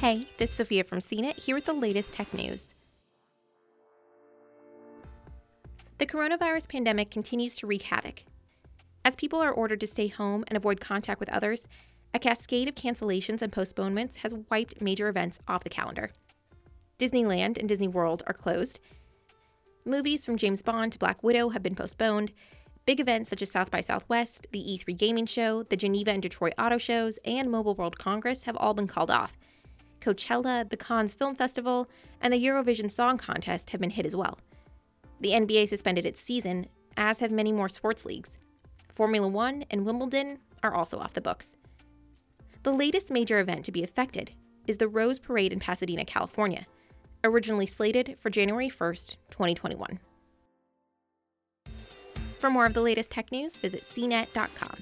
Hey, this is Sophia from CNET here with the latest tech news. The coronavirus pandemic continues to wreak havoc. As people are ordered to stay home and avoid contact with others, a cascade of cancellations and postponements has wiped major events off the calendar. Disneyland and Disney World are closed. Movies from James Bond to Black Widow have been postponed. Big events such as South by Southwest, the E3 Gaming Show, the Geneva and Detroit Auto Shows, and Mobile World Congress have all been called off. Coachella, the Cannes Film Festival, and the Eurovision Song Contest have been hit as well. The NBA suspended its season, as have many more sports leagues. Formula One and Wimbledon are also off the books. The latest major event to be affected is the Rose Parade in Pasadena, California, originally slated for January 1st, 2021. For more of the latest tech news, visit cnet.com.